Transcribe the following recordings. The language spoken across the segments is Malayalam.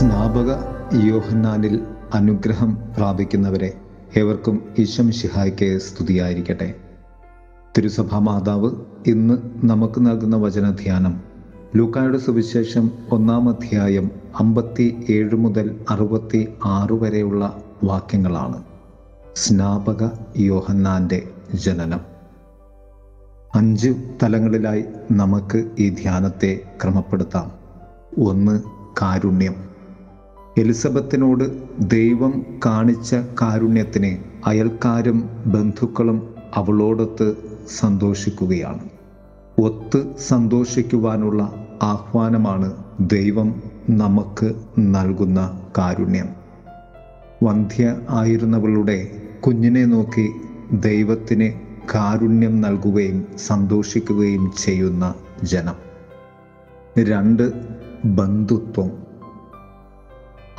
സ്നാപക യോഹന്നാനിൽ അനുഗ്രഹം പ്രാപിക്കുന്നവരെ ഏവർക്കും ഈശം ശിഹായ്ക്ക് സ്തുതിയായിരിക്കട്ടെ. തിരുസഭാ മാതാവ് ഇന്ന് നമുക്ക് നൽകുന്ന വചനധ്യാനം ലൂക്കായുടെ സുവിശേഷം ഒന്നാം അധ്യായം അമ്പത്തി ഏഴ് മുതൽ അറുപത്തി ആറ് വരെയുള്ള വാക്യങ്ങളാണ്. സ്നാപക യോഹന്നാന്റെ ജനനം. അഞ്ച് തലങ്ങളിലായി നമുക്ക് ഈ ധ്യാനത്തെ ക്രമപ്പെടുത്താം. ഒന്ന് കാരുണ്യം. എലിസബത്തിനോട് ദൈവം കാണിച്ച കാരുണ്യത്തിന് അയൽക്കാരും ബന്ധുക്കളും അവളോടൊത്ത് സന്തോഷിക്കുകയാണ്. ഒത്ത് സന്തോഷിക്കുവാനുള്ള ആഹ്വാനമാണ് ദൈവം നമുക്ക് നൽകുന്ന കാരുണ്യം. വന്ധ്യ ആയിരുന്നവളുടെ കുഞ്ഞിനെ നോക്കി ദൈവത്തിന് കാരുണ്യം നൽകുകയും സന്തോഷിക്കുകയും ചെയ്യുന്ന ജനം. രണ്ട് ബന്ധുത്വം.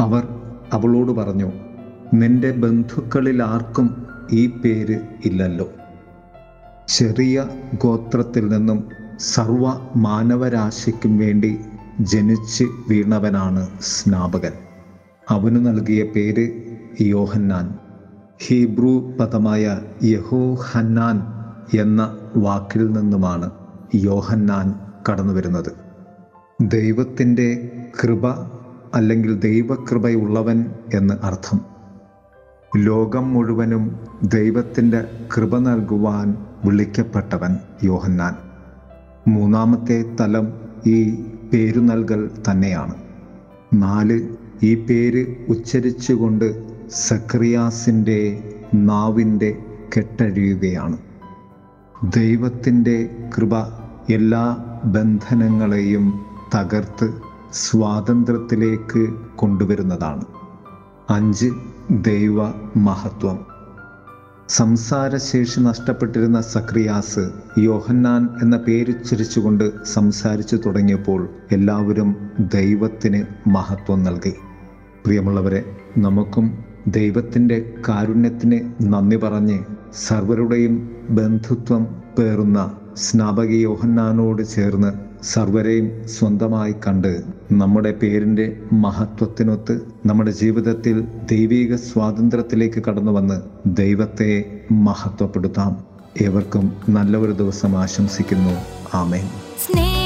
അവർ അവളോട് പറഞ്ഞു നിന്റെ ബന്ധുക്കളിൽ ആർക്കും ഈ പേര് ഇല്ലല്ലോ. ചെറിയ ഗോത്രത്തിൽ നിന്നും സർവ മാനവരാശിക്കും വേണ്ടി ജനിച്ച് വീണവനാണ് സ്നാപകൻ. അവനു നൽകിയ പേര് യോഹന്നാൻ. ഹീബ്രു പദമായ യഹോ ഹന്നാൻ എന്ന വാക്കിൽ നിന്നുമാണ് യോഹന്നാൻ കടന്നു വരുന്നത് ദൈവത്തിന്റെ കൃപ അല്ലെങ്കിൽ ദൈവകൃപയുള്ളവൻ എന്ന് അർത്ഥം. ലോകം മുഴുവനും ദൈവത്തിന്റെ കൃപ നൽകുവാൻ വിളിക്കപ്പെട്ടവൻ യോഹന്നാൻ. മൂന്നാമത്തെ തലം ഈ പേരു നൽകൽ തന്നെയാണ്. നാല് ഈ പേര് ഉച്ചരിച്ചുകൊണ്ട് സക്രിയാസിന്റെ നാവിന്റെ കെട്ടഴിയുകയാണ്. ദൈവത്തിന്റെ കൃപ എല്ലാ ബന്ധനങ്ങളെയും തകർത്ത് സ്വാതന്ത്ര്യത്തിലേക്ക് കൊണ്ടുവരുന്നതാണ്. അഞ്ച് ദൈവ മഹത്വം. സംസാരശേഷി നഷ്ടപ്പെട്ടിരുന്ന സക്രിയാസ് യോഹന്നാൻ എന്ന പേരുച്ചരിച്ചുകൊണ്ട് സംസാരിച്ചു തുടങ്ങിയപ്പോൾ എല്ലാവരും ദൈവത്തിന് മഹത്വം നൽകി. പ്രിയമുള്ളവരെ നമുക്കും ദൈവത്തിന്റെ കാരുണ്യത്തിന് നന്ദി പറഞ്ഞ് സർവരുടെയും ബന്ധുത്വം പേറുന്ന സ്നാപക യോഹന്നാനോട് ചേർന്ന് സർവരെയും സ്വന്തമായി കണ്ട് നമ്മുടെ പേരിന്റെ മഹത്വത്തിനൊത്ത് നമ്മുടെ ജീവിതത്തിൽ ദൈവീക സ്വാതന്ത്ര്യത്തിലേക്ക് കടന്നു വന്ന് ദൈവത്തെ മഹത്വപ്പെടുത്താം. ഏവർക്കും നല്ല ഒരു ദിവസം ആശംസിക്കുന്നു. ആമേൻ. സ്നേഹ